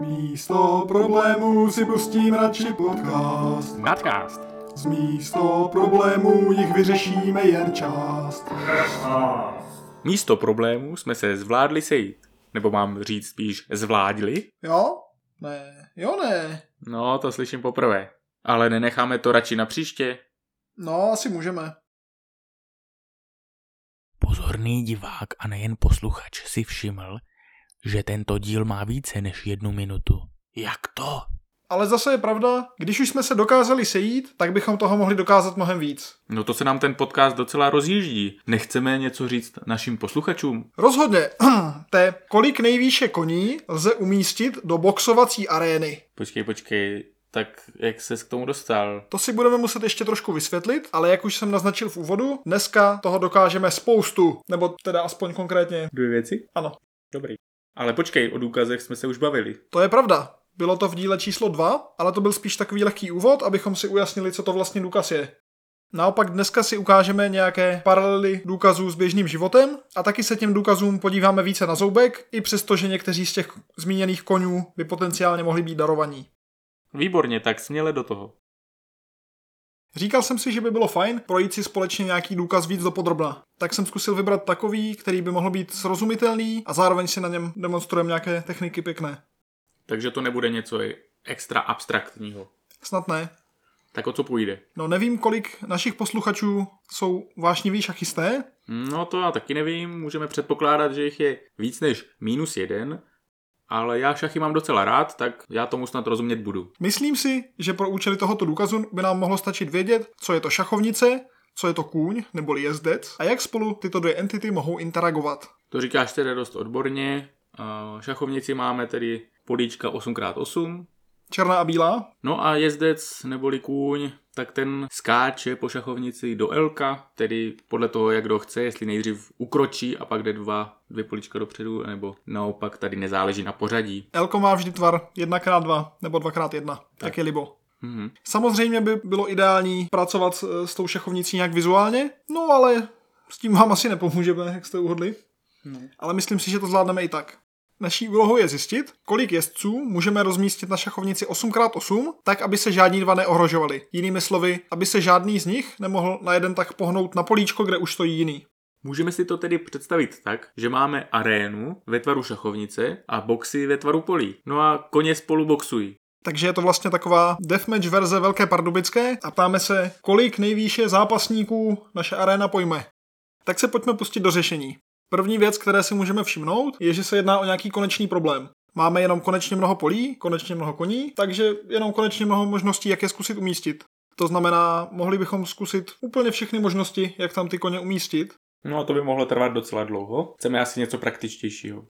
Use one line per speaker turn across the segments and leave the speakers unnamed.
Místo problémů si pustím radši podcast.
Nadcast.
Z místo problémů jich vyřešíme jen část.
Místo problémů jsme se zvládli sejít. Nebo mám říct spíš zvládli?
Jo? Ne. Jo, ne.
No, to slyším poprvé. Ale nenecháme to radši na příště?
No, asi můžeme.
Pozorný divák a nejen posluchač si všiml, že tento díl má více než jednu minutu. Jak to?
Ale zase je pravda, když už jsme se dokázali sejít, tak bychom toho mohli dokázat mnohem víc.
No to se nám ten podcast docela rozjíždí. Nechceme něco říct našim posluchačům?
Rozhodně. Té, kolik nejvýše koní lze umístit do boxovací arény.
Počkej, počkej. Tak jak ses k tomu dostal?
To si budeme muset ještě trošku vysvětlit, ale jak už jsem naznačil v úvodu, dneska toho dokážeme spoustu, nebo teda aspoň konkrétně.
Dvě věci?
Ano,
Dobrý. Ale počkej, o důkazech jsme se už bavili.
to je pravda. Bylo to v díle číslo 2, ale to byl spíš takový lehký úvod, abychom si ujasnili, co to vlastně důkaz je. Naopak dneska si ukážeme nějaké paralely důkazů s běžným životem a taky se těm důkazům podíváme více na zoubek, i přesto, že někteří z těch zmíněných konňů by potenciálně mohli být darovaní.
Výborně, tak směle do toho.
Říkal jsem si, že by bylo fajn projít si společně nějaký důkaz víc do podrobna. Tak jsem zkusil vybrat takový, který by mohl být srozumitelný a zároveň si na něm demonstrujeme nějaké techniky pěkné.
Takže to nebude něco extra abstraktního.
Snad ne.
Tak o co půjde?
No nevím, kolik našich posluchačů jsou vášniví šachisté,
No to já taky nevím, můžeme předpokládat, že jich je víc než minus jeden, ale já šachy mám docela rád, tak já tomu snad rozumět budu.
Myslím si, že pro účely tohoto důkazu by nám mohlo stačit vědět, co je to šachovnice, co je to kůň neboli jezdec a jak spolu tyto dvě entity mohou interagovat.
To říkáš tedy dost odborně. Šachovnici máme tedy políčka 8x8,
Černá a bílá?
no a jezdec neboli kůň, tak ten skáče po šachovnici do Lka, tedy podle toho, jak kdo chce, jestli nejdřív ukročí a pak jde dva, dvě políčka dopředu, nebo naopak tady nezáleží na pořadí.
Elko má vždy tvar 1x2 nebo 2x1, tak je libo.
Mhm.
Samozřejmě by bylo ideální pracovat s, s tou šachovnicí nějak vizuálně, no ale s tím vám asi nepomůžeme, jak jste uhodli.
No.
Ale myslím si, že to zvládneme i tak. Naší úlohou je zjistit, kolik jezdců můžeme rozmístit na šachovnici 8x8, tak aby se žádní dva neohrožovali. Jinými slovy, aby se žádný z nich nemohl na jeden tak pohnout na políčko, kde už stojí jiný.
Můžeme si to tedy představit tak, že máme arénu ve tvaru šachovnice a boxy ve tvaru polí. No a koně spolu boxují.
Takže je to vlastně taková deathmatch verze Velké Pardubické a ptáme se, kolik nejvýše zápasníků naše aréna pojme. Tak se pojďme pustit do řešení. První věc, které si můžeme všimnout, je, že se jedná o nějaký konečný problém. Máme jenom konečně mnoho polí, konečně mnoho koní, takže jenom konečně mnoho možností, jak je zkusit umístit. To znamená, mohli bychom zkusit úplně všechny možnosti, jak tam ty koně umístit.
No a to by mohlo trvat docela dlouho. Chceme asi něco praktičtějšího.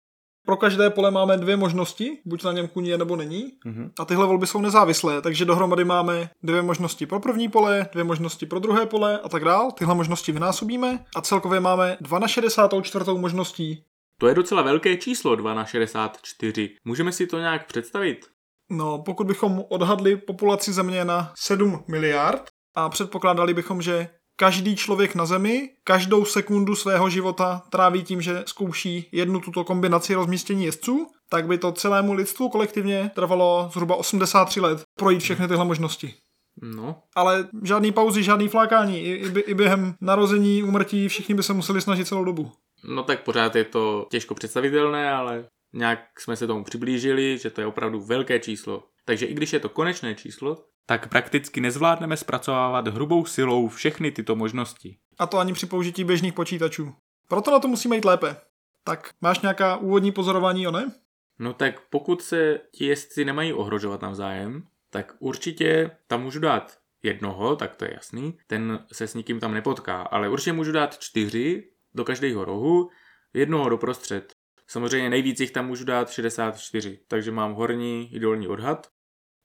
Pro každé pole máme dvě možnosti, buď na něm kůň je nebo není.
Mhm.
A tyhle volby jsou nezávislé, takže dohromady máme dvě možnosti pro první pole, dvě možnosti pro druhé pole a tak dál. Tyhle možnosti vynásobíme a celkově máme 2 na 64. možností.
To je docela velké číslo, 2 na 64. Můžeme si to nějak představit?
No, pokud bychom odhadli populaci Země na 7 miliard a předpokládali bychom, že každý člověk na Zemi každou sekundu svého života tráví tím, že zkouší jednu tuto kombinaci rozmístění jezdců, tak by to celému lidstvu kolektivně trvalo zhruba 83 let projít všechny tyhle možnosti.
No,
Ale žádný pauzy, žádný flákání. I, i, I během narození, umrtí všichni by se museli snažit celou dobu.
no tak pořád je to těžko představitelné, ale nějak jsme se tomu přiblížili, že to je opravdu velké číslo. Takže i když je to konečné číslo, tak prakticky nezvládneme zpracovávat hrubou silou všechny tyto možnosti.
A to ani při použití běžných počítačů. Proto na to musíme jít lépe. Tak, máš nějaká úvodní pozorování, jo ne?
No tak pokud se ti jezdci nemají ohrožovat navzájem, tak určitě tam můžu dát jednoho, tak to je jasný, ten se s nikým tam nepotká, ale určitě můžu dát čtyři do každého rohu, jednoho doprostřed. Samozřejmě nejvíc jich tam můžu dát 64, takže mám horní i dolní odhad.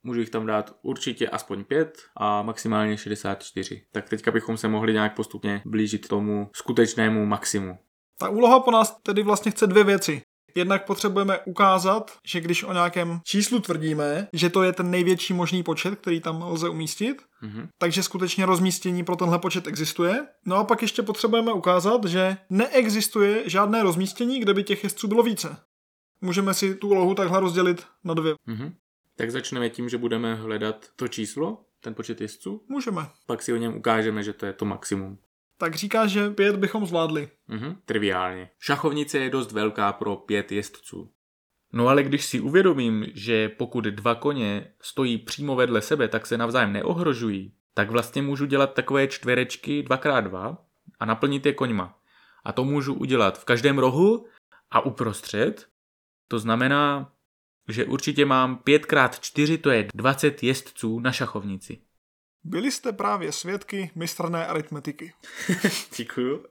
Můžu jich tam dát určitě aspoň 5 a maximálně 64. Tak teďka bychom se mohli nějak postupně blížit tomu skutečnému maximu.
Ta úloha po nás tedy vlastně chce dvě věci. Jednak potřebujeme ukázat, že když o nějakém číslu tvrdíme, že to je ten největší možný počet, který tam lze umístit,
Mhm.
takže skutečně rozmístění pro tenhle počet existuje. No a pak ještě potřebujeme ukázat, že neexistuje žádné rozmístění, kde by těch jezdců bylo více. můžeme si tu úlohu takhle rozdělit na dvě.
Mhm. Tak začneme tím, že budeme hledat to číslo, ten počet jezdců,
Můžeme.
pak si o něm ukážeme, že to je to maximum.
Tak říká, že pět bychom zvládli.
Mhm, triviálně. Šachovnice je dost velká pro pět jezdců. No ale když si uvědomím, že pokud dva koně stojí přímo vedle sebe, tak se navzájem neohrožují, tak vlastně můžu dělat takové čtverečky 2x2 a naplnit je koňma. A to můžu udělat v každém rohu a uprostřed. To znamená, že určitě mám 5x4, to je 20 jezdců na šachovnici.
Byli jste právě svědky mistrné aritmetiky.
Děkuju.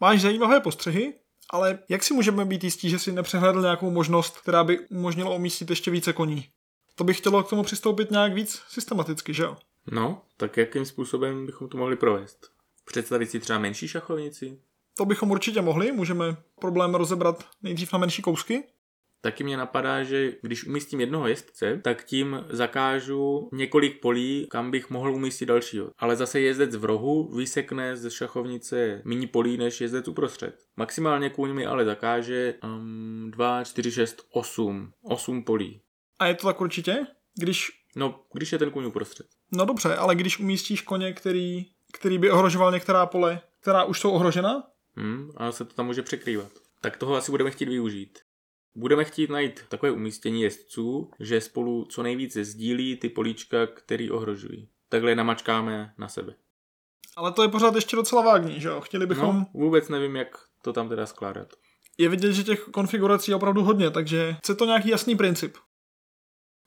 Máš zajímavé postřehy, ale jak si můžeme být jistí, že si nepřehlédl nějakou možnost, která by umožnila umístit ještě více koní? To by chtělo k tomu přistoupit nějak víc systematicky, že jo?
No, tak jakým způsobem bychom to mohli provést? Představit si třeba menší šachovnici?
To bychom určitě mohli, můžeme problém rozebrat nejdřív na menší kousky.
Taky mě napadá, že když umístím jednoho jezdce, tak tím zakážu několik polí, kam bych mohl umístit dalšího. Ale zase jezdec v rohu vysekne ze šachovnice méně polí než jezdec uprostřed. Maximálně kůň mi ale zakáže um, 2, 4, 6, 8. 8 polí.
A je to tak určitě? Když,
No, když je ten kůň uprostřed.
no dobře, ale když umístíš koně, který, který by ohrožoval některá pole, která už jsou ohrožena,
Hmm, a se to tam může překrývat. Tak toho asi budeme chtít využít. Budeme chtít najít takové umístění jezdců, že spolu co nejvíce sdílí ty políčka, který ohrožují. Takhle je namačkáme na sebe.
ale to je pořád ještě docela vágní, že jo? Chtěli bychom...
No, vůbec nevím, jak to tam teda skládat.
Je vidět, že těch konfigurací je opravdu hodně, takže chce to nějaký jasný princip.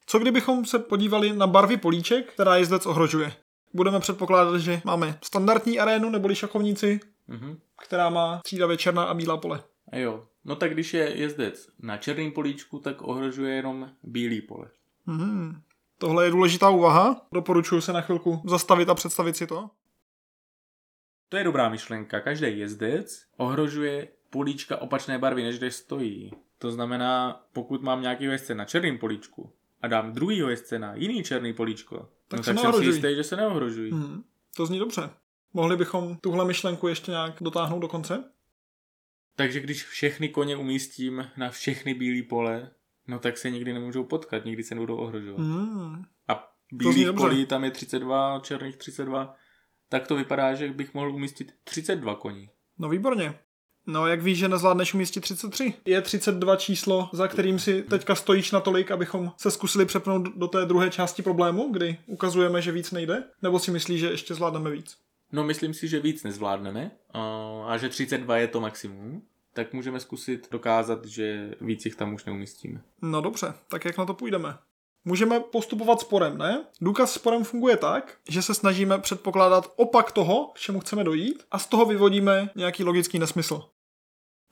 Co kdybychom se podívali na barvy políček, která jezdec ohrožuje? Budeme předpokládat, že máme standardní arénu neboli šachovnici,
Mhm.
která má střídavě černá a bílá pole.
A jo. No tak když je jezdec na černém políčku, tak ohrožuje jenom bílý pole.
Hmm. Tohle je důležitá úvaha. Doporučuji se na chvilku zastavit a představit si to.
To je dobrá myšlenka. Každý jezdec ohrožuje políčka opačné barvy, než kde stojí. To znamená, pokud mám nějaký jezdce na černém políčku a dám druhýho jezdce na jiný černý políčko,
Tak
no,
se
tak jsem si jistý, že se neohrožují.
Hmm. To zní dobře. Mohli bychom tuhle myšlenku ještě nějak dotáhnout do konce?
Takže když všechny koně umístím na všechny bílé pole, no tak se nikdy nemůžou potkat, nikdy se nebudou ohrožovat.
Hmm.
A bílých polí tam je 32, černých 32, tak to vypadá, že bych mohl umístit 32 koní.
No výborně. No, jak víš, že nezvládneš umístit 33? Je 32 číslo, za kterým si teďka stojíš natolik, abychom se zkusili přepnout do té druhé části problému, kdy ukazujeme, že víc nejde? Nebo si myslíš, že ještě zvládneme víc?
No myslím si, že víc nezvládneme a že 32 je to maximum, tak můžeme zkusit dokázat, že víc jich tam už neumístíme.
No dobře, tak jak na to půjdeme? Můžeme postupovat sporem, ne? Důkaz sporem funguje tak, že se snažíme předpokládat opak toho, k čemu chceme dojít, a z toho vyvodíme nějaký logický nesmysl.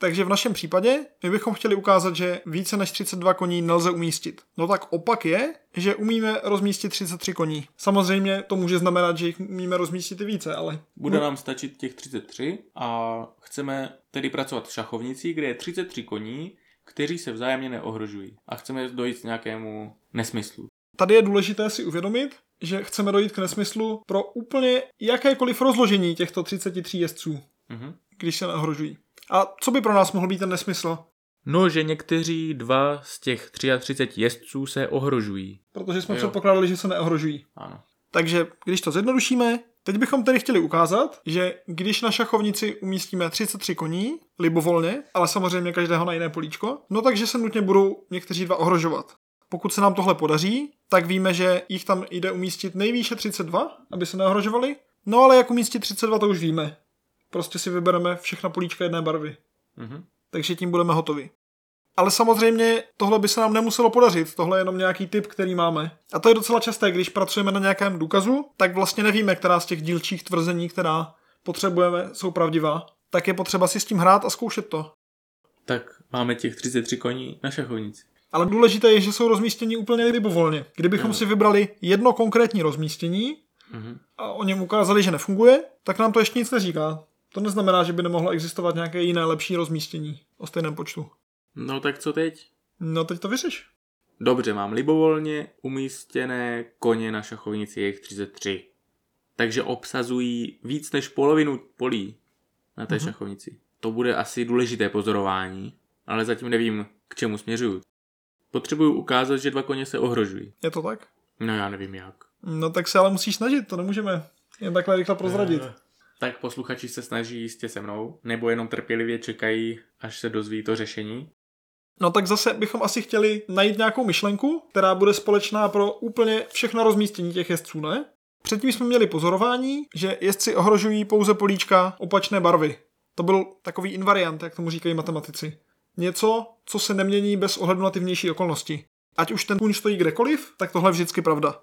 Takže v našem případě my bychom chtěli ukázat, že více než 32 koní nelze umístit. No tak opak je, že umíme rozmístit 33 koní. Samozřejmě to může znamenat, že jich umíme rozmístit i více, ale
Bude nám stačit těch 33 a chceme tedy pracovat v šachovnici, kde je 33 koní, kteří se vzájemně neohrožují. A chceme dojít k nějakému nesmyslu.
tady je důležité si uvědomit, že chceme dojít k nesmyslu pro úplně jakékoliv rozložení těchto 33 jezdců,
Mhm.
když se neohrožují. A co by pro nás mohl být ten nesmysl?
No, že někteří dva z těch 33 jezdců se ohrožují.
Protože jsme
Jo.
předpokládali, že se neohrožují.
Ano.
Takže když to zjednodušíme, teď bychom tedy chtěli ukázat, že když na šachovnici umístíme 33 koní, libovolně, ale samozřejmě každého na jiné políčko, no takže se nutně budou někteří dva ohrožovat. Pokud se nám tohle podaří, tak víme, že jich tam jde umístit nejvýše 32, aby se neohrožovali. No ale jak umístit 32, to už víme. Prostě si vybereme všechna políčka jedné barvy.
Mhm.
takže tím budeme hotovi. Ale samozřejmě tohle by se nám nemuselo podařit, tohle je jenom nějaký typ, který máme. A to je docela časté, když pracujeme na nějakém důkazu, tak vlastně nevíme, která z těch dílčích tvrzení, která potřebujeme, jsou pravdivá. Tak je potřeba si s tím hrát a zkoušet to.
Tak máme těch 33 koní na šachovnici.
Ale důležité je, že jsou rozmístěni úplně libovolně. Kdybychom si vybrali jedno konkrétní rozmístění
Mhm.
a o něm ukázali, že nefunguje, tak nám to ještě nic neříká. To neznamená, že by nemohlo existovat nějaké jiné lepší rozmístění o stejném počtu.
No tak co teď?
No teď to vyřeš.
Dobře, mám libovolně umístěné koně na šachovnici, je jich 33. Takže obsazují víc než polovinu polí na té
Mhm.
šachovnici. To bude asi důležité pozorování. ale zatím nevím, k čemu směřuju. Potřebuju ukázat, že dva koně se ohrožují.
Je to tak?
No já nevím jak.
No tak se ale musíš snažit, to nemůžeme jen takhle rychle prozradit.
Eh, Tak posluchači se snaží jistě se mnou, nebo jenom trpělivě čekají, až se dozví to řešení.
No tak zase bychom asi chtěli najít nějakou myšlenku, která bude společná pro úplně všechno rozmístění těch jezdců, ne? Předtím jsme měli pozorování, že jezdci ohrožují pouze políčka opačné barvy. To byl takový invariant, jak tomu říkají matematici. Něco, co se nemění bez ohledu na ty vnější okolnosti. Ať už ten kůň stojí kdekoliv, tak tohle je vždycky pravda.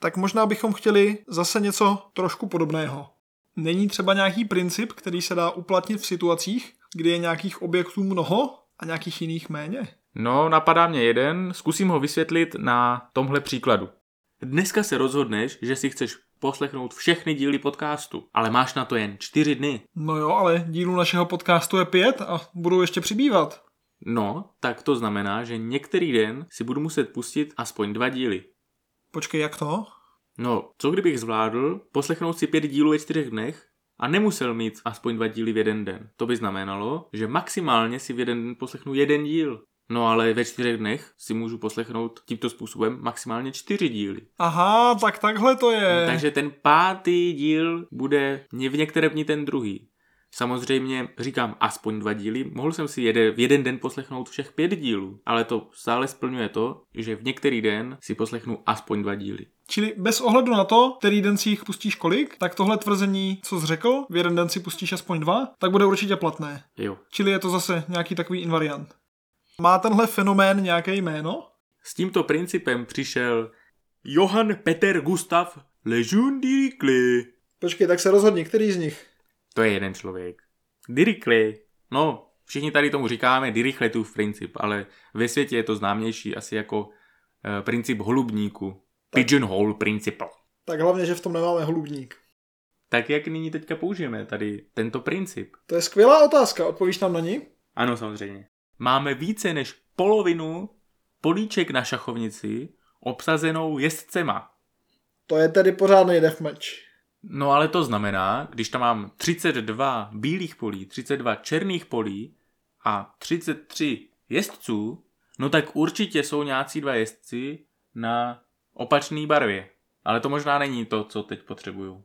Tak možná bychom chtěli zase něco trošku podobného. Není třeba nějaký princip, který se dá uplatnit v situacích, kdy je nějakých objektů mnoho a nějakých jiných méně?
No, napadá mě jeden, zkusím ho vysvětlit na tomhle příkladu. Dneska se rozhodneš, že si chceš poslechnout všechny díly podcastu, ale máš na to jen čtyři dny.
No jo, ale dílů našeho podcastu je pět a budou ještě přibývat.
No, tak to znamená, že některý den si budu muset pustit aspoň dva díly.
Počkej, jak to?
No, co kdybych zvládl poslechnout si pět dílů ve čtyřech dnech a nemusel mít aspoň dva díly v jeden den? To by znamenalo, že maximálně si v jeden den poslechnu jeden díl. No ale ve čtyřech dnech si můžu poslechnout tímto způsobem maximálně čtyři díly.
Aha, tak takhle to je.
Takže ten pátý díl bude v některém dní ten druhý. Samozřejmě říkám aspoň dva díly, mohl jsem si jede, v jeden den poslechnout všech pět dílů, ale to stále splňuje to, že v některý den si poslechnu aspoň dva díly.
Čili bez ohledu na to, který den si jich pustíš kolik, tak tohle tvrzení, co jsi řekl, v jeden den si pustíš aspoň dva, tak bude určitě platné.
Jo.
Čili je to zase nějaký takový invariant. Má tenhle fenomén nějaké jméno?
S tímto principem přišel Johann Peter Gustav Lejeune Dirichlet.
Počkej, tak se rozhodni, který z nich?
To je jeden člověk. Dirichlet. No, všichni tady tomu říkáme Dirichletův princip, ale ve světě je to známější asi jako e, princip holubníku. Pigeonhole principle.
Tak hlavně, že v tom nemáme holubník.
Tak jak nyní teďka použijeme tady tento princip?
To je skvělá otázka, odpovíš nám na ní?
Ano, samozřejmě. Máme více než polovinu políček na šachovnici obsazenou jezdcema.
To je tedy pořádný deathmatch.
No ale to znamená, když tam mám 32 bílých polí, 32 černých polí a 33 jezdců, no tak určitě jsou nějací dva jezdci na opačné barvě. Ale to možná není to, co teď potřebuju.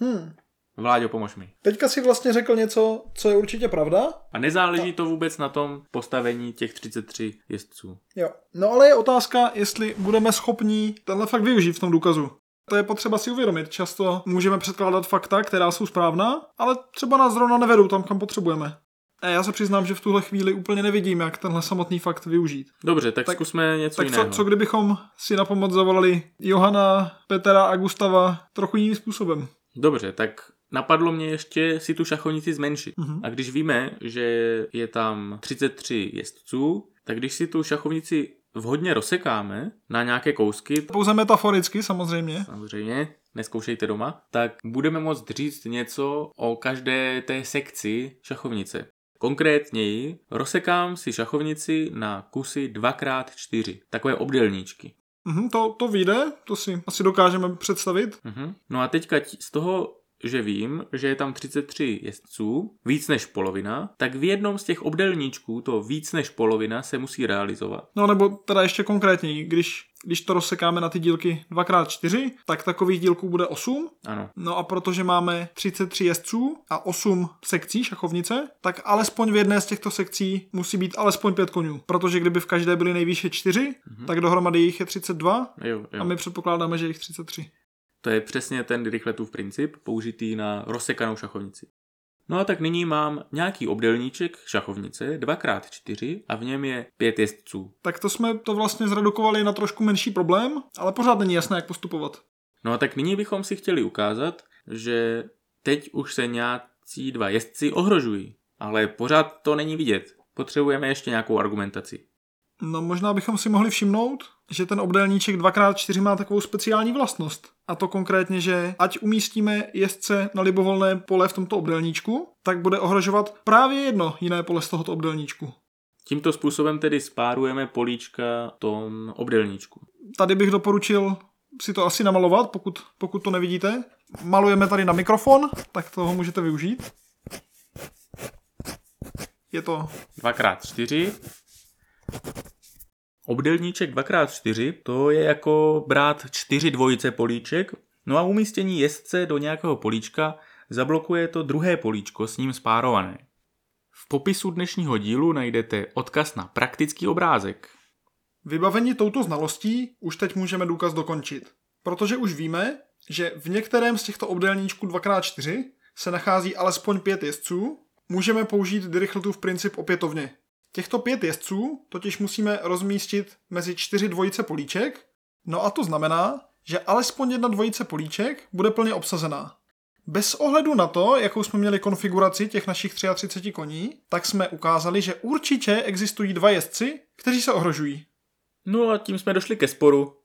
Hm.
Vláďo, pomož mi.
Teďka si vlastně řekl něco, co je určitě pravda.
A nezáleží to vůbec na tom postavení těch 33 jezdců.
Jo. No ale je otázka, jestli budeme schopni tenhle fakt využít v tom důkazu. To je potřeba si uvědomit. Často můžeme předkládat fakta, která jsou správná, ale třeba nás zrovna nevedou tam, kam potřebujeme. A já se přiznám, že v tuhle chvíli úplně nevidím, jak tenhle samotný fakt využít.
Dobře, tak, tak zkusme něco
Tak
jiného.
co, co kdybychom si na pomoc zavolali Johana, Petra a Gustava trochu jiným způsobem?
Dobře, tak napadlo mě ještě si tu šachovnici zmenšit.
Mhm.
A když víme, že je tam 33 jezdců, tak když si tu šachovnici vhodně rozsekáme na nějaké kousky,
Pouze metaforicky samozřejmě.
samozřejmě, neskoušejte doma, tak budeme moct říct něco o každé té sekci šachovnice. Konkrétněji rozsekám si šachovnici na kusy 2x4, takové obdélníčky.
Mhm, to, to vyjde, to si asi dokážeme představit.
Mhm. No a teďka z toho, že vím, že je tam 33 jezdců, víc než polovina, tak v jednom z těch obdelníčků to víc než polovina se musí realizovat.
No nebo teda ještě konkrétněji, když, když to rozsekáme na ty dílky 2x4, tak takových dílků bude 8.
Ano.
No a protože máme 33 jezdců a 8 sekcí šachovnice, tak alespoň v jedné z těchto sekcí musí být alespoň 5 konňů. Protože kdyby v každé byly nejvýše 4, mm-hmm. tak dohromady jich je 32
Jo, jo.
a my předpokládáme, že jich 33.
To je přesně ten Dirichletův princip, použitý na rozsekanou šachovnici. No a tak nyní mám nějaký obdelníček šachovnice 2x4 a v něm je pět jezdců.
Tak to jsme to vlastně zredukovali na trošku menší problém, ale pořád není jasné, jak postupovat.
No a tak nyní bychom si chtěli ukázat, že teď už se nějací dva jezdci ohrožují, ale pořád to není vidět. Potřebujeme ještě nějakou argumentaci.
No možná bychom si mohli všimnout, že ten obdélníček 2x4 má takovou speciální vlastnost. A to konkrétně, že ať umístíme jezdce na libovolné pole v tomto obdélníčku, tak bude ohrožovat právě jedno jiné pole z tohoto obdélníčku.
Tímto způsobem tedy spárujeme políčka v tom obdelníčku.
Tady bych doporučil si to asi namalovat, pokud, pokud to nevidíte. Malujeme tady na mikrofon, tak toho můžete využít. Je to
2x4. Obdelníček 2x4, to je jako brát čtyři dvojice políček, no a umístění jezdce do nějakého políčka zablokuje to druhé políčko s ním spárované. V popisu dnešního dílu najdete odkaz na praktický obrázek.
Vybavení touto znalostí už teď můžeme důkaz dokončit. Protože už víme, že v některém z těchto obdélníčků 2x4 se nachází alespoň pět jezdců, můžeme použít Dirichletův princip opětovně. Těchto pět jezdců totiž musíme rozmístit mezi čtyři dvojice políček, no a to znamená, že alespoň jedna dvojice políček bude plně obsazená. Bez ohledu na to, jakou jsme měli konfiguraci těch našich 33 koní, tak jsme ukázali, že určitě existují dva jezdci, kteří se ohrožují.
No a tím jsme došli ke sporu.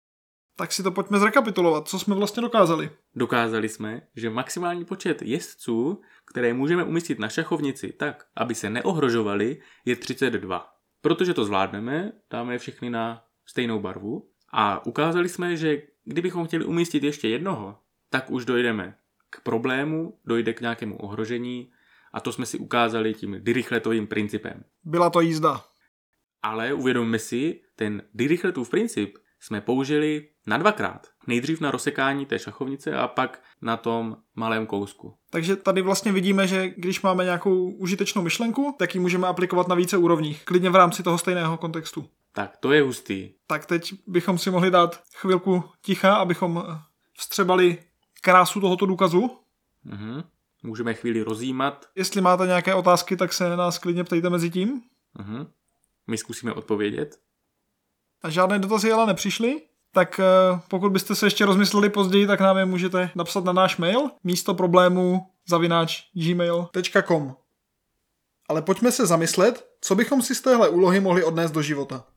Tak si to pojďme zrekapitulovat, co jsme vlastně dokázali.
Dokázali jsme, že maximální počet jezdců, které můžeme umístit na šachovnici tak, aby se neohrožovali, je 32. Protože to zvládneme, dáme je všechny na stejnou barvu a ukázali jsme, že kdybychom chtěli umístit ještě jednoho, tak už dojdeme k problému, dojde k nějakému ohrožení a to jsme si ukázali tím Dirichletovým principem.
Byla to jízda.
Ale uvědomme si, ten Dirichletův princip jsme použili na dvakrát. Nejdřív na rozsekání té šachovnice a pak na tom malém kousku.
Takže tady vlastně vidíme, že když máme nějakou užitečnou myšlenku, tak ji můžeme aplikovat na více úrovních, klidně v rámci toho stejného kontextu.
Tak to je hustý.
Tak teď bychom si mohli dát chvilku ticha, abychom vstřebali krásu tohoto důkazu.
Mhm. Můžeme chvíli rozjímat.
Jestli máte nějaké otázky, tak se nás klidně ptejte mezi tím.
Mhm. My zkusíme odpovědět.
A žádné dotazy ale nepřišly, tak eh, pokud byste se ještě rozmysleli později, tak nám je můžete napsat na náš mail místo problému zavináč gmail.com. Ale pojďme se zamyslet, co bychom si z téhle úlohy mohli odnést do života.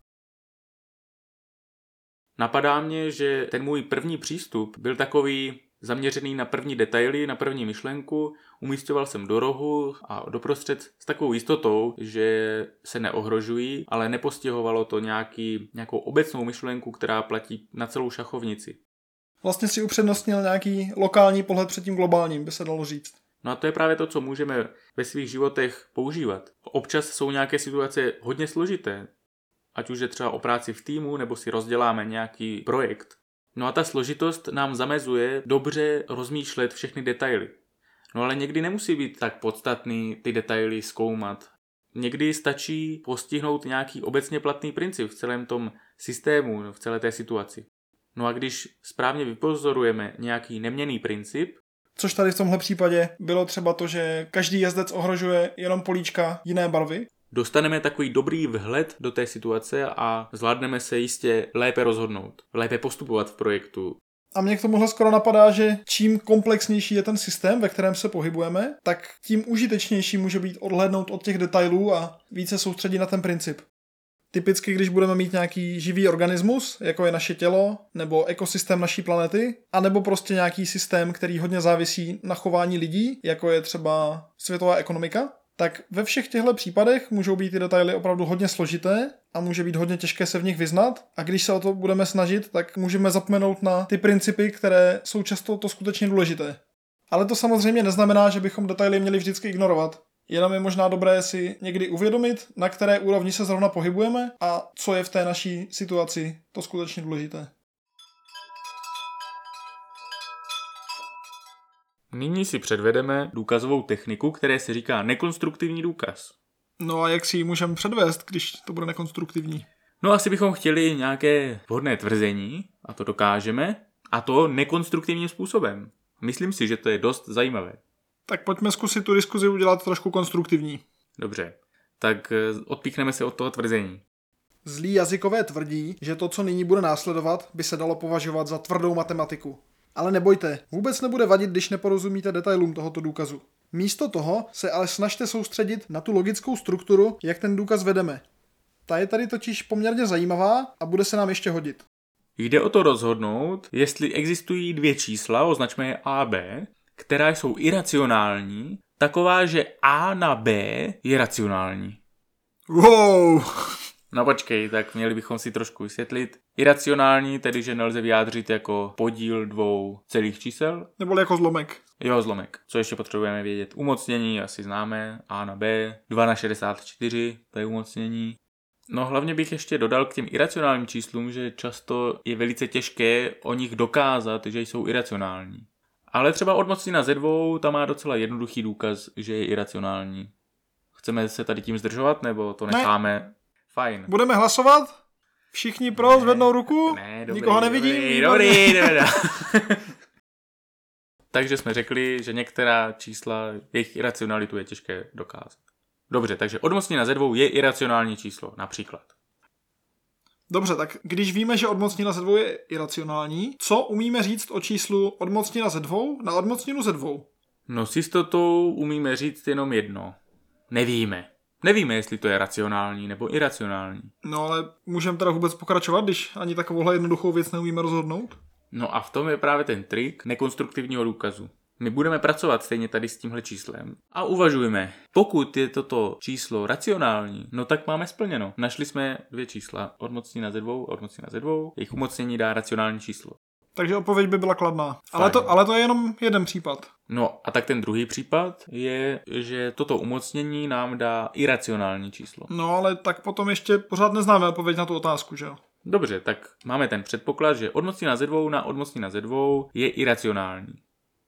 Napadá mě, že ten můj první přístup byl takový zaměřený na první detaily, na první myšlenku, umístěval jsem do rohu a doprostřed s takovou jistotou, že se neohrožují, ale nepostihovalo to nějaký, nějakou obecnou myšlenku, která platí na celou šachovnici.
Vlastně si upřednostnil nějaký lokální pohled před tím globálním, by se dalo říct.
No a to je právě to, co můžeme ve svých životech používat. Občas jsou nějaké situace hodně složité, ať už je třeba o práci v týmu, nebo si rozděláme nějaký projekt. No a ta složitost nám zamezuje dobře rozmýšlet všechny detaily. No ale někdy nemusí být tak podstatný ty detaily zkoumat. Někdy stačí postihnout nějaký obecně platný princip v celém tom systému, v celé té situaci. No a když správně vypozorujeme nějaký neměný princip,
Což tady v tomhle případě bylo třeba to, že každý jezdec ohrožuje jenom políčka jiné barvy,
dostaneme takový dobrý vhled do té situace a zvládneme se jistě lépe rozhodnout, lépe postupovat v projektu.
A mě k tomuhle skoro napadá, že čím komplexnější je ten systém, ve kterém se pohybujeme, tak tím užitečnější může být odhlédnout od těch detailů a více soustředit na ten princip. Typicky, když budeme mít nějaký živý organismus, jako je naše tělo, nebo ekosystém naší planety, anebo prostě nějaký systém, který hodně závisí na chování lidí, jako je třeba světová ekonomika, tak ve všech těchto případech můžou být ty detaily opravdu hodně složité a může být hodně těžké se v nich vyznat. A když se o to budeme snažit, tak můžeme zapomenout na ty principy, které jsou často to skutečně důležité. Ale to samozřejmě neznamená, že bychom detaily měli vždycky ignorovat. Jenom je možná dobré si někdy uvědomit, na které úrovni se zrovna pohybujeme a co je v té naší situaci to skutečně důležité.
Nyní si předvedeme důkazovou techniku, které se říká nekonstruktivní důkaz.
No a jak si ji můžeme předvést, když to bude nekonstruktivní?
No asi bychom chtěli nějaké vhodné tvrzení, a to dokážeme, a to nekonstruktivním způsobem. Myslím si, že to je dost zajímavé.
Tak pojďme zkusit tu diskuzi udělat trošku konstruktivní.
Dobře, tak eh, odpíchneme se od toho tvrzení.
Zlí jazykové tvrdí, že to, co nyní bude následovat, by se dalo považovat za tvrdou matematiku. Ale nebojte, vůbec nebude vadit, když neporozumíte detailům tohoto důkazu. Místo toho se ale snažte soustředit na tu logickou strukturu, jak ten důkaz vedeme. Ta je tady totiž poměrně zajímavá a bude se nám ještě hodit.
Jde o to rozhodnout, jestli existují dvě čísla, označme je A a B, která jsou iracionální, taková, že A na B je racionální.
Wow!
No počkej, tak měli bychom si trošku vysvětlit. Iracionální, tedy že nelze vyjádřit jako podíl dvou celých čísel.
Nebo jako zlomek.
Jo, zlomek. Co ještě potřebujeme vědět? Umocnění asi známe. A na B. 2 na 64, to je umocnění. No hlavně bych ještě dodal k těm iracionálním číslům, že často je velice těžké o nich dokázat, že jsou iracionální. Ale třeba odmocnina ze dvou, ta má docela jednoduchý důkaz, že je iracionální. Chceme se tady tím zdržovat, nebo to
Ne.
Fajn.
Budeme hlasovat? Všichni pro, zvednou ruku?
Ne, dobrý,
Nikoho nevidím?
Dobrý, dobrý, dobrý. takže jsme řekli, že některá čísla, jejich iracionalitu je těžké dokázat. Dobře, takže odmocnina ze dvou je iracionální číslo, například.
Dobře, tak když víme, že odmocnina ze dvou je iracionální, co umíme říct o číslu odmocnina ze dvou na odmocninu ze dvou?
No s jistotou umíme říct jenom jedno. Nevíme. Nevíme, jestli to je racionální nebo iracionální.
No ale můžeme teda vůbec pokračovat, když ani takovouhle jednoduchou věc neumíme rozhodnout?
No a v tom je právě ten trik nekonstruktivního důkazu. My budeme pracovat stejně tady s tímhle číslem a uvažujeme, pokud je toto číslo racionální, no tak máme splněno. Našli jsme dvě čísla, odmocnina ze dvou, odmocnina ze dvou, jejich umocnění dá racionální číslo.
Takže odpověď by byla kladná. Ale to, ale to je jenom jeden případ.
No a tak ten druhý případ je, že toto umocnění nám dá iracionální číslo.
No ale tak potom ještě pořád neznáme odpověď na tu otázku, že jo?
Dobře, tak máme ten předpoklad, že odmocnina ze dvou na odmocnina ze dvou je iracionální.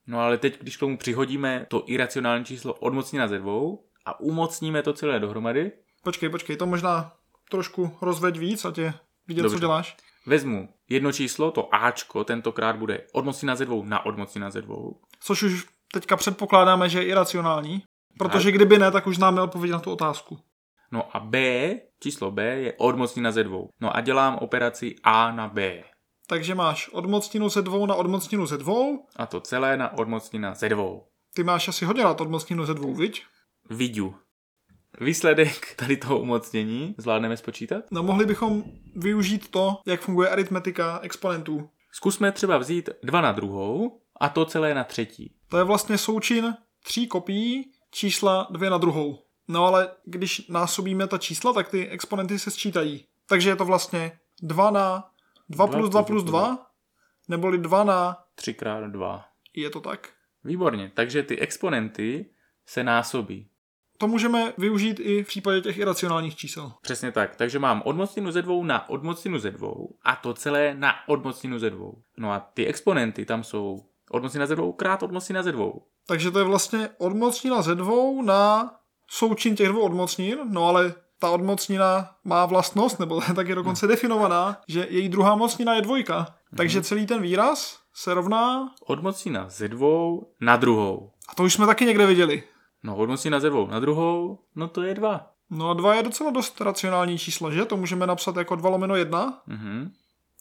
No ale teď, když k tomu přihodíme to iracionální číslo odmocnina ze dvou a umocníme to celé dohromady,
Počkej, počkej, to možná trošku rozveď víc, ať je vidět,
Dobře.
co děláš.
Vezmu jedno číslo, to Ačko, tentokrát bude odmocnina ze dvou na odmocnina ze dvou.
Což už teďka předpokládáme, že je iracionální. Protože
Tak.
kdyby ne, tak už známe odpověď na tu otázku.
No a B, číslo B je odmocnina ze dvou. No a dělám operaci A na B.
Takže máš odmocninu ze dvou na odmocninu ze dvou.
A to celé na odmocnina ze dvou.
Ty máš asi hodně rád odmocninu ze dvou, viď?
Vidu. Výsledek tady toho umocnění zvládneme spočítat?
No mohli bychom využít to, jak funguje aritmetika exponentů.
Zkusme třeba vzít 2 na druhou a to celé na třetí.
To je vlastně součin tří kopií čísla dvě na druhou. No ale když násobíme ta čísla, tak ty exponenty se sčítají. Takže je to vlastně 2 na 2 plus 2 plus 2, neboli 2 na...
3 krát 2.
Je to tak?
Výborně, takže ty exponenty se násobí.
To můžeme využít i v případě těch iracionálních čísel.
Přesně tak, takže mám odmocninu ze dvou na odmocninu ze dvou a to celé na odmocninu ze dvou. No a ty exponenty tam jsou odmocnina ze dvou krát odmocnina ze dvou.
Takže to je vlastně odmocnina ze dvou na součin těch dvou odmocnin, no ale ta odmocnina má vlastnost, nebo tak je dokonce definovaná, že její druhá mocnina je dvojka. Takže celý ten výraz se rovná,
Odmocnina ze dvou na druhou.
a to už jsme taky někde viděli.
No odmocnina ze dvou na druhou, no to je dva.
No a dva je docela dost racionální číslo, že? To můžeme napsat jako 2 lomeno 1,
Mhm.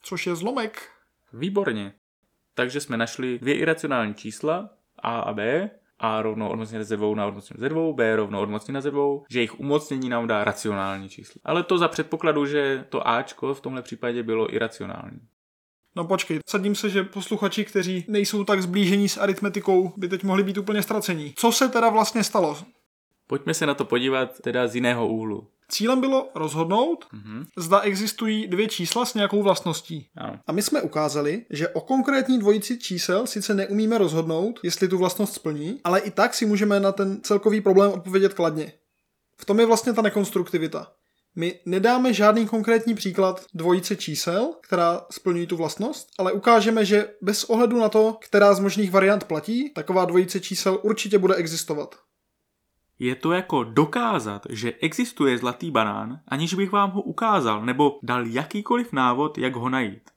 což je zlomek.
Výborně. Takže jsme našli dvě iracionální čísla, A a B, A rovno odmocnina ze dvou na odmocninu ze dvou, B rovno odmocnina ze dvou, že jejich umocnění nám dá racionální číslo. Ale to za předpokladu, že to Ačko v tomhle případě bylo iracionální.
No počkej, sadím se, že posluchači, kteří nejsou tak zblížení s aritmetikou, by teď mohli být úplně ztracení. Co se teda vlastně stalo?
Pojďme se na to podívat teda z jiného úhlu.
Cílem bylo rozhodnout,
Mhm.
zda existují dvě čísla s nějakou vlastností.
Ano.
A my jsme ukázali, že o konkrétní dvojici čísel sice neumíme rozhodnout, jestli tu vlastnost splní, ale i tak si můžeme na ten celkový problém odpovědět kladně. V tom je vlastně ta nekonstruktivita. My nedáme žádný konkrétní příklad dvojice čísel, která splňují tu vlastnost, ale ukážeme, že bez ohledu na to, která z možných variant platí, taková dvojice čísel určitě bude existovat.
Je to jako dokázat, že existuje zlatý banán, aniž bych vám ho ukázal nebo dal jakýkoliv návod, jak ho najít.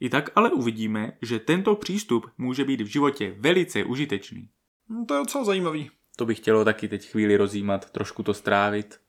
I tak ale uvidíme, že tento přístup může být v životě velice užitečný.
Hm, To je docela zajímavý.
To bych chtělo taky teď chvíli rozjímat, trošku to strávit.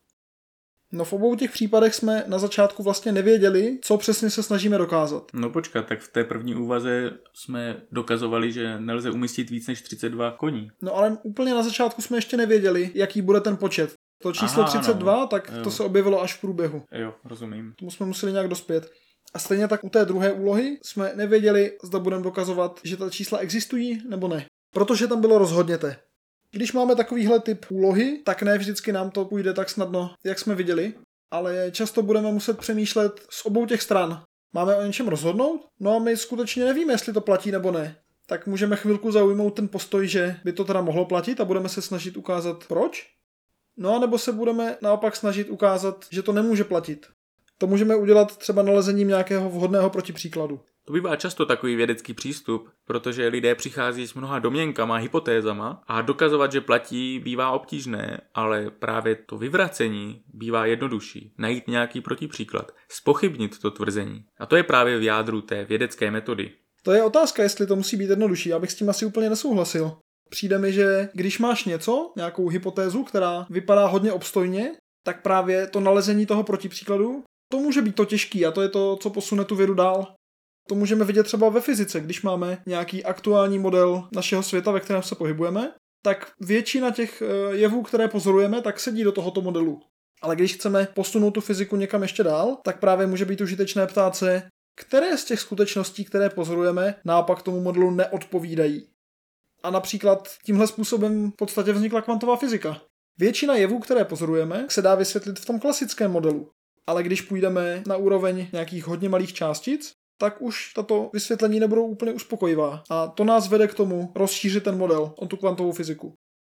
No v obou těch případech jsme na začátku vlastně nevěděli, co přesně se snažíme dokázat.
No počkat, tak v té první úvaze jsme dokazovali, že nelze umístit víc než 32 koní.
No ale úplně na začátku jsme ještě nevěděli, jaký bude ten počet. To číslo
Aha,
32,
no.
tak
Jo.
to se objevilo až v průběhu.
Jo, rozumím.
Tomu jsme museli nějak dospět. A stejně tak u té druhé úlohy jsme nevěděli, zda budeme dokazovat, že ta čísla existují nebo ne. Protože tam bylo rozhodněte. Když máme takovýhle typ úlohy, tak ne vždycky nám to půjde tak snadno, jak jsme viděli. ale často budeme muset přemýšlet z obou těch stran. Máme o něčem rozhodnout? No a my skutečně nevíme, jestli to platí nebo ne. Tak můžeme chvilku zaujmout ten postoj, že by to teda mohlo platit a budeme se snažit ukázat proč? No a nebo se budeme naopak snažit ukázat, že to nemůže platit. To můžeme udělat třeba nalezením nějakého vhodného protipříkladu.
To bývá často takový vědecký přístup, protože lidé přichází s mnoha domněnkama, hypotézama a dokazovat, že platí, bývá obtížné, ale právě to vyvracení bývá jednodušší. Najít nějaký protipříklad, spochybnit to tvrzení. A to je právě v jádru té vědecké metody.
To je otázka, jestli to musí být jednodušší. Já bych s tím asi úplně nesouhlasil. Přijde mi, že když máš něco, nějakou hypotézu, která vypadá hodně obstojně, tak právě to nalezení toho protipříkladu, to může být to těžký a to je to, co posune tu vědu dál. To můžeme vidět třeba ve fyzice, když máme nějaký aktuální model našeho světa, ve kterém se pohybujeme, tak většina těch eh, jevů, které pozorujeme, tak sedí do tohoto modelu. Ale když chceme posunout tu fyziku někam ještě dál, tak právě může být užitečné ptát se, které z těch skutečností, které pozorujeme, nápak tomu modelu neodpovídají. A například tímhle způsobem v podstatě vznikla kvantová fyzika. Většina jevů, které pozorujeme, se dá vysvětlit v tom klasickém modelu. Ale když půjdeme na úroveň nějakých hodně malých částic, tak už tato vysvětlení nebudou úplně uspokojivá. A to nás vede k tomu rozšířit ten model, o tu kvantovou fyziku.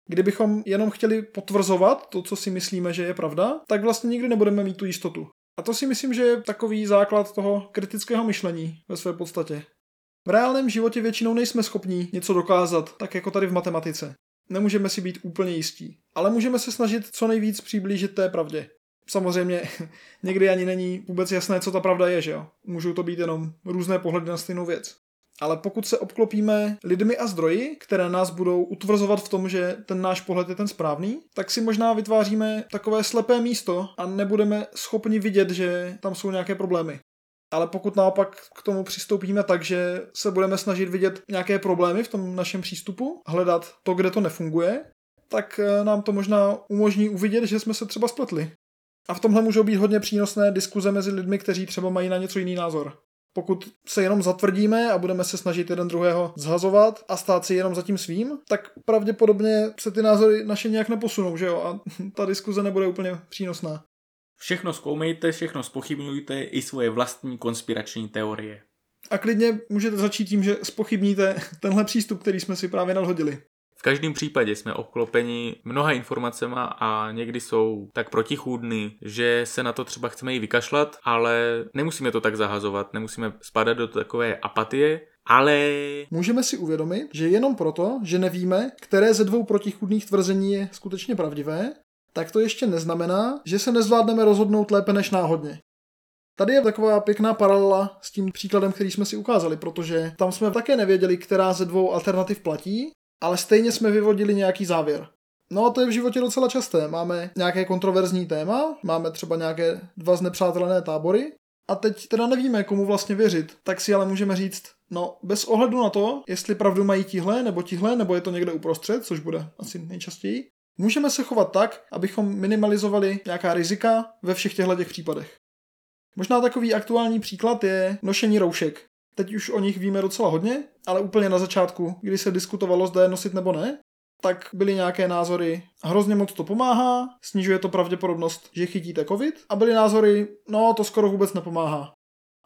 Kdybychom jenom chtěli potvrzovat to, co si myslíme, že je pravda, tak vlastně nikdy nebudeme mít tu jistotu. A to si myslím, že je takový základ toho kritického myšlení ve své podstatě. V reálném životě většinou nejsme schopní něco dokázat, tak jako tady v matematice. Nemůžeme si být úplně jistí, ale můžeme se snažit co nejvíc přiblížit té pravdě samozřejmě někdy ani není vůbec jasné, co ta pravda je, že jo. Můžou to být jenom různé pohledy na stejnou věc. Ale pokud se obklopíme lidmi a zdroji, které nás budou utvrzovat v tom, že ten náš pohled je ten správný, tak si možná vytváříme takové slepé místo a nebudeme schopni vidět, že tam jsou nějaké problémy. Ale pokud naopak k tomu přistoupíme tak, že se budeme snažit vidět nějaké problémy v tom našem přístupu, hledat to, kde to nefunguje, tak eh, nám to možná umožní uvidět, že jsme se třeba spletli. A v tomhle můžou být hodně přínosné diskuze mezi lidmi, kteří třeba mají na něco jiný názor. Pokud se jenom zatvrdíme a budeme se snažit jeden druhého zhazovat a stát si jenom za tím svým, tak pravděpodobně se ty názory naše nějak neposunou, že jo? A ta diskuze nebude úplně přínosná.
Všechno zkoumejte, všechno spochybňujte, i svoje vlastní konspirační teorie.
A klidně můžete začít tím, že spochybníte tenhle přístup, který jsme si právě nadhodili.
V každém případě jsme obklopeni mnoha informacema a někdy jsou tak protichůdny, že se na to třeba chceme i vykašlat, ale nemusíme to tak zahazovat, nemusíme spadat do takové apatie, ale...
Můžeme si uvědomit, že jenom proto, že nevíme, které ze dvou protichůdných tvrzení je skutečně pravdivé, tak to ještě neznamená, že se nezvládneme rozhodnout lépe než náhodně. Tady je taková pěkná paralela s tím příkladem, který jsme si ukázali, protože tam jsme také nevěděli, která ze dvou alternativ platí ale stejně jsme vyvodili nějaký závěr. No a to je v životě docela časté. Máme nějaké kontroverzní téma, máme třeba nějaké dva znepřátelené tábory a teď teda nevíme, komu vlastně věřit. Tak si ale můžeme říct, no bez ohledu na to, jestli pravdu mají tihle nebo tihle, nebo je to někde uprostřed, což bude asi nejčastěji, můžeme se chovat tak, abychom minimalizovali nějaká rizika ve všech těchto těch případech. Možná takový aktuální příklad je nošení roušek. Teď už o nich víme docela hodně, ale úplně na začátku, kdy se diskutovalo, zda je nosit nebo ne, tak byly nějaké názory, hrozně moc to pomáhá, snižuje to pravděpodobnost, že chytíte covid, a byly názory, no to skoro vůbec nepomáhá.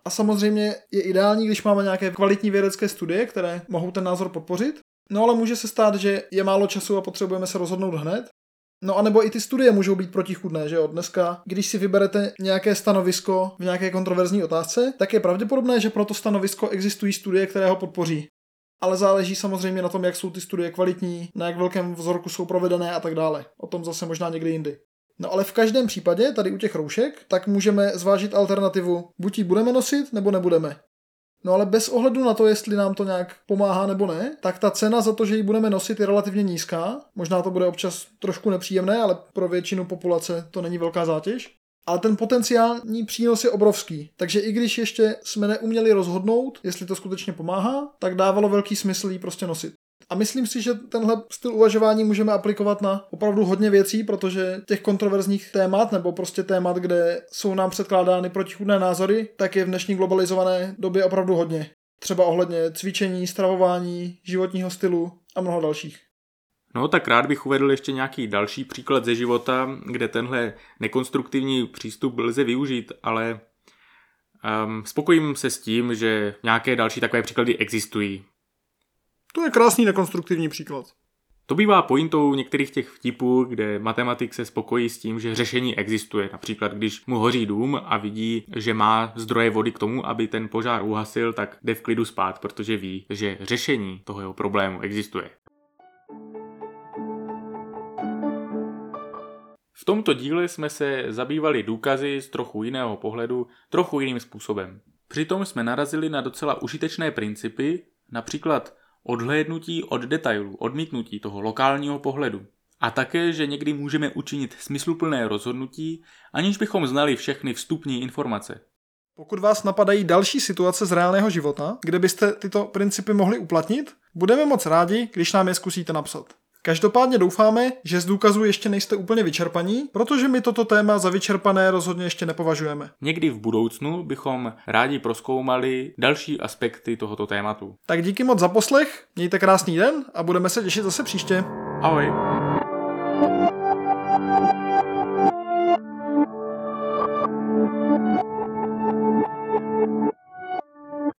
A samozřejmě je ideální, když máme nějaké kvalitní vědecké studie, které mohou ten názor podpořit, no ale může se stát, že je málo času a potřebujeme se rozhodnout hned, No a nebo i ty studie můžou být protichudné, že jo? Dneska, když si vyberete nějaké stanovisko v nějaké kontroverzní otázce, tak je pravděpodobné, že pro to stanovisko existují studie, které ho podpoří. Ale záleží samozřejmě na tom, jak jsou ty studie kvalitní, na jak velkém vzorku jsou provedené a tak dále. O tom zase možná někdy jindy. No ale v každém případě, tady u těch roušek, tak můžeme zvážit alternativu. Buď ji budeme nosit, nebo nebudeme. No ale bez ohledu na to, jestli nám to nějak pomáhá nebo ne, tak ta cena za to, že ji budeme nosit, je relativně nízká. Možná to bude občas trošku nepříjemné, ale pro většinu populace to není velká zátěž. Ale ten potenciální přínos je obrovský. Takže i když ještě jsme neuměli rozhodnout, jestli to skutečně pomáhá, tak dávalo velký smysl ji prostě nosit. A myslím si, že tenhle styl uvažování můžeme aplikovat na opravdu hodně věcí, protože těch kontroverzních témat nebo prostě témat, kde jsou nám předkládány protichůdné názory, tak je v dnešní globalizované době opravdu hodně. Třeba ohledně cvičení, stravování, životního stylu a mnoho dalších.
No tak rád bych uvedl ještě nějaký další příklad ze života, kde tenhle nekonstruktivní přístup lze využít, ale um, spokojím se s tím, že nějaké další takové příklady existují.
To je krásný nekonstruktivní příklad.
To bývá pointou některých těch vtipů, kde matematik se spokojí s tím, že řešení existuje. Například, když mu hoří dům a vidí, že má zdroje vody k tomu, aby ten požár uhasil, tak jde v klidu spát, protože ví, že řešení toho jeho problému existuje. V tomto díle jsme se zabývali důkazy z trochu jiného pohledu, trochu jiným způsobem. Přitom jsme narazili na docela užitečné principy, například odhlédnutí od detailů, odmítnutí toho lokálního pohledu. A také, že někdy můžeme učinit smysluplné rozhodnutí, aniž bychom znali všechny vstupní informace.
Pokud vás napadají další situace z reálného života, kde byste tyto principy mohli uplatnit, budeme moc rádi, když nám je zkusíte napsat. Každopádně doufáme, že z důkazů ještě nejste úplně vyčerpaní, protože my toto téma za vyčerpané rozhodně ještě nepovažujeme.
Někdy v budoucnu bychom rádi proskoumali další aspekty tohoto tématu.
Tak díky moc za poslech, mějte krásný den a budeme se těšit zase příště.
Ahoj!